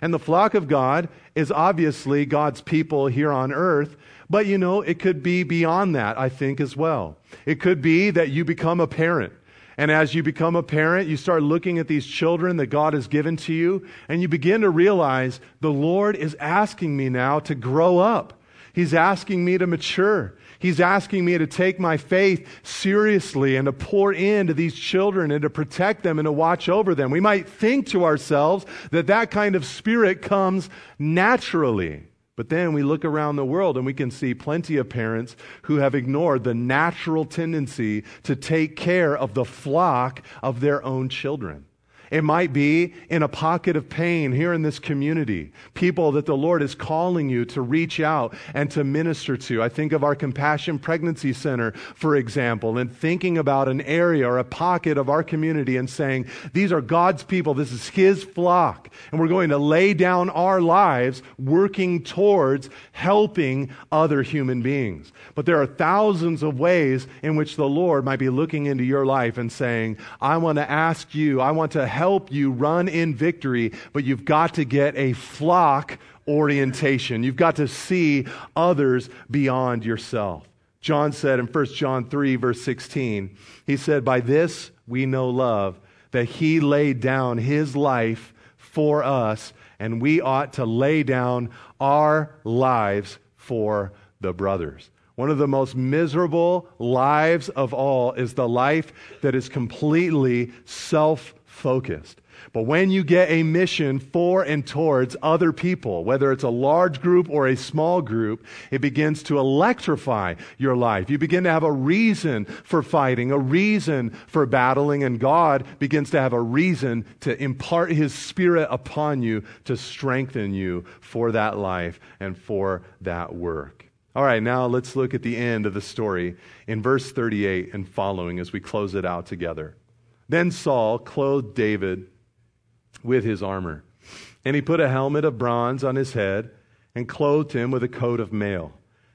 And the flock of God is obviously God's people here on earth, but you know, it could be beyond that, I think, as well. It could be that you become a parent and as you become a parent, you start looking at these children that God has given to you, and you begin to realize the Lord is asking me now to grow up. He's asking me to mature. He's asking me to take my faith seriously and to pour into these children and to protect them and to watch over them. We might think to ourselves that that kind of spirit comes naturally. But then we look around the world and we can see plenty of parents who have ignored the natural tendency to take care of the flock of their own children. It might be in a pocket of pain here in this community. People that the Lord is calling you to reach out and to minister to. I think of our Compassion Pregnancy Center, for example, and thinking about an area or a pocket of our community and saying, these are God's people. This is His flock. And we're going to lay down our lives working towards helping other human beings. But there are thousands of ways in which the Lord might be looking into your life and saying, I want to ask you, I want to help you run in victory, but you've got to get a flock orientation. You've got to see others beyond yourself. John said in 1 John 3, verse 16, he said, By this we know love, that he laid down his life for us, and we ought to lay down our lives for the brothers. One of the most miserable lives of all is the life that is completely self focused. But when you get a mission for and towards other people, whether it's a large group or a small group, it begins to electrify your life. You begin to have a reason for fighting, a reason for battling, and God begins to have a reason to impart His Spirit upon you to strengthen you for that life and for that work. All right, now let's look at the end of the story in verse 38 and following as we close it out together. Then Saul clothed David with his armor. And he put a helmet of bronze on his head and clothed him with a coat of mail.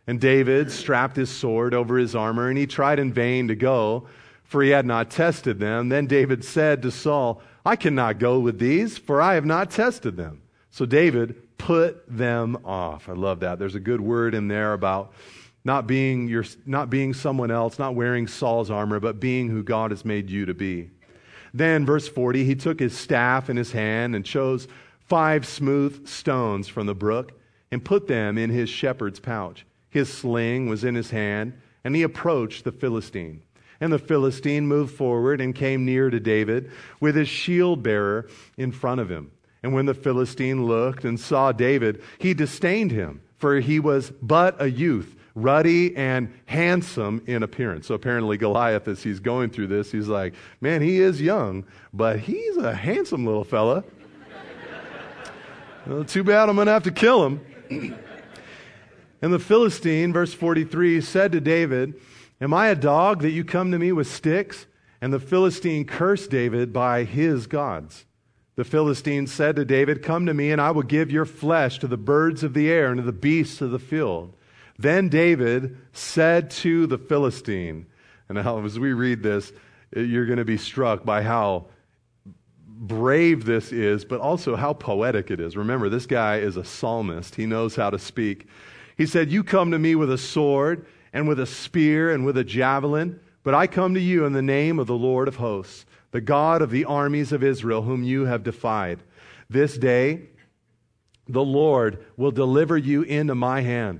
And David strapped his sword over his armor, and he tried in vain to go, for he had not tested them. Then David said to Saul, I cannot go with these, for I have not tested them. So David put them off. I love that. There's a good word in there about not being, your, not being someone else, not wearing Saul's armor, but being who God has made you to be. Then, verse 40, he took his staff in his hand and chose five smooth stones from the brook and put them in his shepherd's pouch. His sling was in his hand, and he approached the Philistine. And the Philistine moved forward and came near to David with his shield bearer in front of him. And when the Philistine looked and saw David, he disdained him, for he was but a youth ruddy and handsome in appearance. So apparently, Goliath, as he's going through this, he's like, man, he is young, but he's a handsome little fella. well, too bad I'm going to have to kill him. and the Philistine, verse 43, said to David, Am I a dog that you come to me with sticks? And the Philistine cursed David by his gods. The Philistine said to David, Come to me, and I will give your flesh to the birds of the air and to the beasts of the field. Then David said to the Philistine, and as we read this, you're going to be struck by how brave this is, but also how poetic it is. Remember, this guy is a psalmist, he knows how to speak. He said, You come to me with a sword and with a spear and with a javelin, but I come to you in the name of the Lord of hosts, the God of the armies of Israel, whom you have defied. This day, the Lord will deliver you into my hand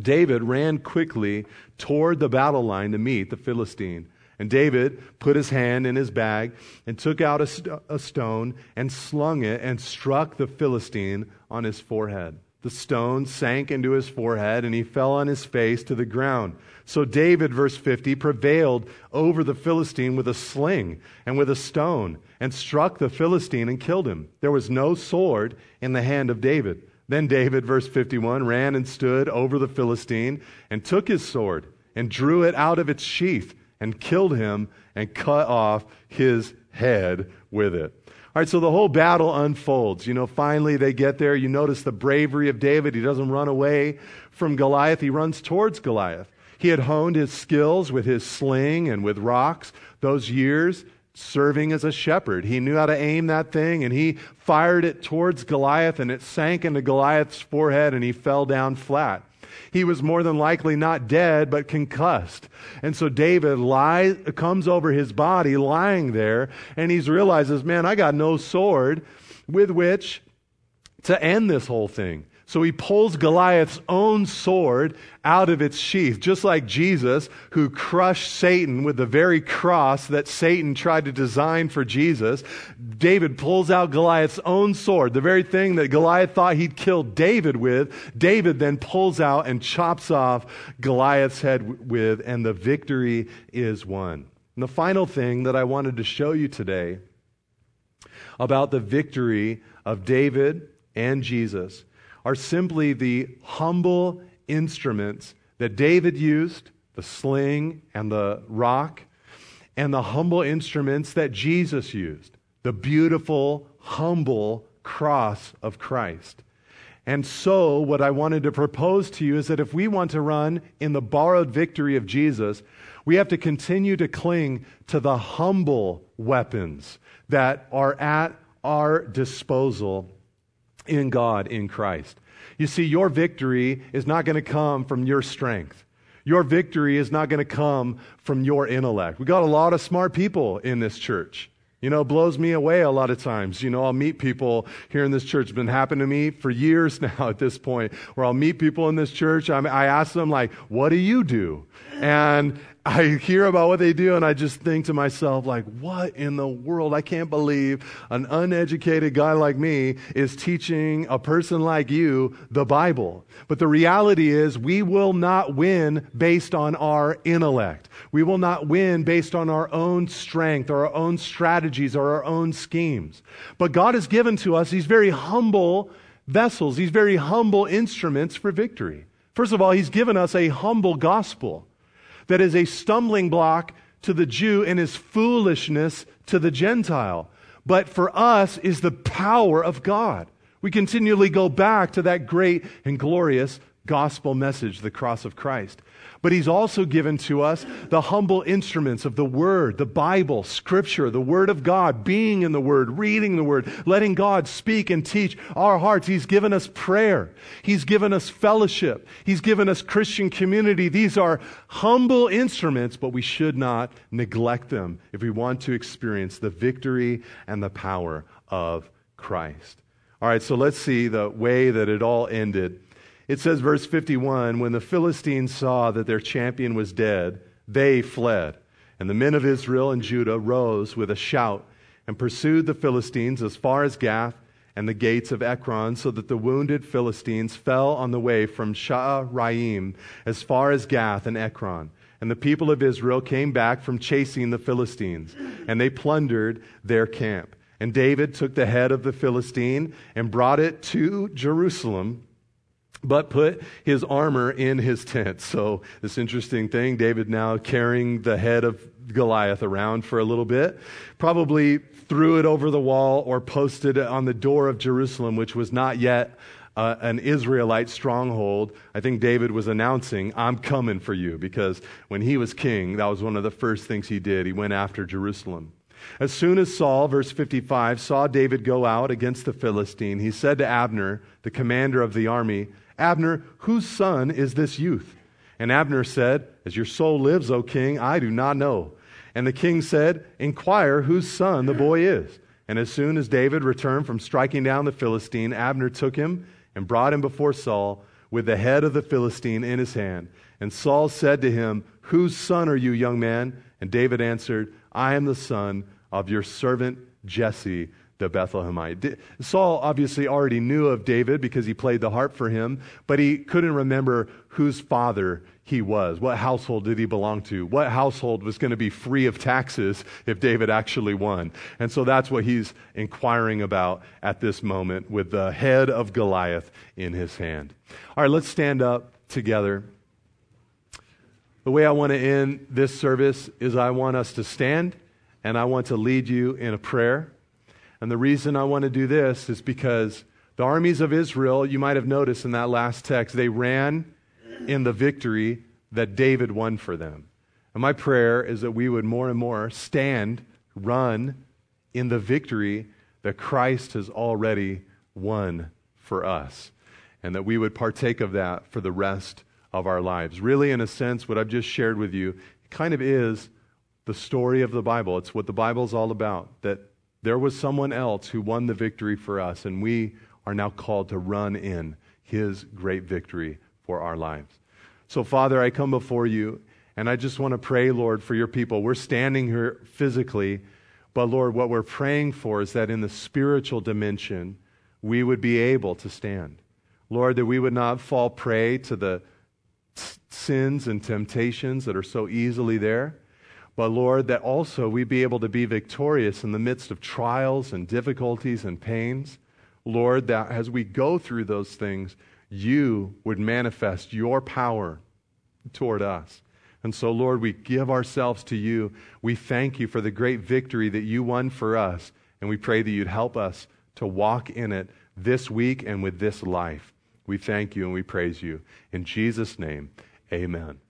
David ran quickly toward the battle line to meet the Philistine. And David put his hand in his bag and took out a, st- a, stone and slung it and struck the Philistine on his forehead. The stone sank into his forehead and he fell on his face to the ground. So David, verse 50, prevailed over the Philistine with a sling and with a stone and struck the Philistine and killed him. There was no sword in the hand of David. Then David, verse 51, ran and stood over the Philistine and took his sword and drew it out of its sheath and killed him and cut off his head with it. All right, so the whole battle unfolds. You know, finally they get there. You notice the bravery of David. He doesn't run away from Goliath, he runs towards Goliath. He had honed his skills with his sling and with rocks those years serving as a shepherd. He knew how to aim that thing and he fired it towards Goliath and it sank into Goliath's forehead and he fell down flat. He was more than likely not dead, but concussed. And so David lies, comes over his body lying there and he realizes, man, I got no sword with which to end this whole thing. So he pulls Goliath's own sword out of its sheath, just like Jesus, who crushed Satan with the very cross that Satan tried to design for Jesus. David pulls out Goliath's own sword, the very thing that Goliath thought he'd kill David with. David then pulls out and chops off Goliath's head with, and the victory is won. And the final thing that I wanted to show you today about the victory of David and Jesus are simply the humble instruments that David used, the sling and the rock, and the humble instruments that Jesus used, the beautiful, humble cross of Christ. And so, what I wanted to propose to you is that if we want to run in the borrowed victory of Jesus, we have to continue to cling to the humble weapons that are at our disposal in God, in Christ. You see, your victory is not going to come from your strength. Your victory is not going to come from your intellect. We got a lot of smart people in this church. You know, it blows me away a lot of times. You know, I'll meet people here in this church. It's been happening to me for years now at this point, where I'll meet people in this church. I ask them, like, what do you do? And I hear about what they do and I just think to myself, like, what in the world? I can't believe an uneducated guy like me is teaching a person like you the Bible. But the reality is, we will not win based on our intellect. We will not win based on our own strength or our own strategies or our own schemes. But God has given to us these very humble vessels, these very humble instruments for victory. First of all, He's given us a humble gospel that is a stumbling block to the Jew and is foolishness to the Gentile. But for us is the power of God. We continually go back to that great and glorious gospel message, the cross of Christ. But he's also given to us the humble instruments of the Word, the Bible, Scripture, the Word of God, being in the Word, reading the Word, letting God speak and teach our hearts. He's given us prayer. He's given us fellowship. He's given us Christian community. These are humble instruments, but we should not neglect them if we want to experience the victory and the power of Christ. All right, so let's see the way that it all ended. It says, verse 51 When the Philistines saw that their champion was dead, they fled. And the men of Israel and Judah rose with a shout and pursued the Philistines as far as Gath and the gates of Ekron, so that the wounded Philistines fell on the way from Shaaraim as far as Gath and Ekron. And the people of Israel came back from chasing the Philistines, and they plundered their camp. And David took the head of the Philistine and brought it to Jerusalem but put his armor in his tent. So, this interesting thing David now carrying the head of Goliath around for a little bit, probably threw it over the wall or posted it on the door of Jerusalem, which was not yet uh, an Israelite stronghold. I think David was announcing, I'm coming for you, because when he was king, that was one of the first things he did. He went after Jerusalem. As soon as Saul, verse 55, saw David go out against the Philistine, he said to Abner, the commander of the army, Abner, whose son is this youth? And Abner said, As your soul lives, O king, I do not know. And the king said, Inquire whose son the boy is. And as soon as David returned from striking down the Philistine, Abner took him and brought him before Saul with the head of the Philistine in his hand. And Saul said to him, Whose son are you, young man? And David answered, I am the son of your servant Jesse the Bethlehemite. Saul obviously already knew of David because he played the harp for him, but he couldn't remember whose father he was. What household did he belong to? What household was going to be free of taxes if David actually won? And so that's what he's inquiring about at this moment with the head of Goliath in his hand. All right, let's stand up together. The way I want to end this service is I want us to stand and I want to lead you in a prayer. And the reason I want to do this is because the armies of Israel, you might have noticed in that last text, they ran in the victory that David won for them. And my prayer is that we would more and more stand, run in the victory that Christ has already won for us. And that we would partake of that for the rest of our lives. Really, in a sense, what I've just shared with you kind of is the story of the Bible. It's what the Bible is all about. That there was someone else who won the victory for us, and we are now called to run in his great victory for our lives. So, Father, I come before you, and I just want to pray, Lord, for your people. We're standing here physically, but Lord, what we're praying for is that in the spiritual dimension, we would be able to stand. Lord, that we would not fall prey to the sins and temptations that are so easily there. But Lord, that also we be able to be victorious in the midst of trials and difficulties and pains. Lord, that as we go through those things, you would manifest your power toward us. And so, Lord, we give ourselves to you. We thank you for the great victory that you won for us. And we pray that you'd help us to walk in it this week and with this life. We thank you and we praise you. In Jesus' name, amen.